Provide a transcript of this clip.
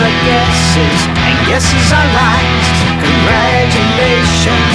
are guesses, and guesses are lies. Congratulations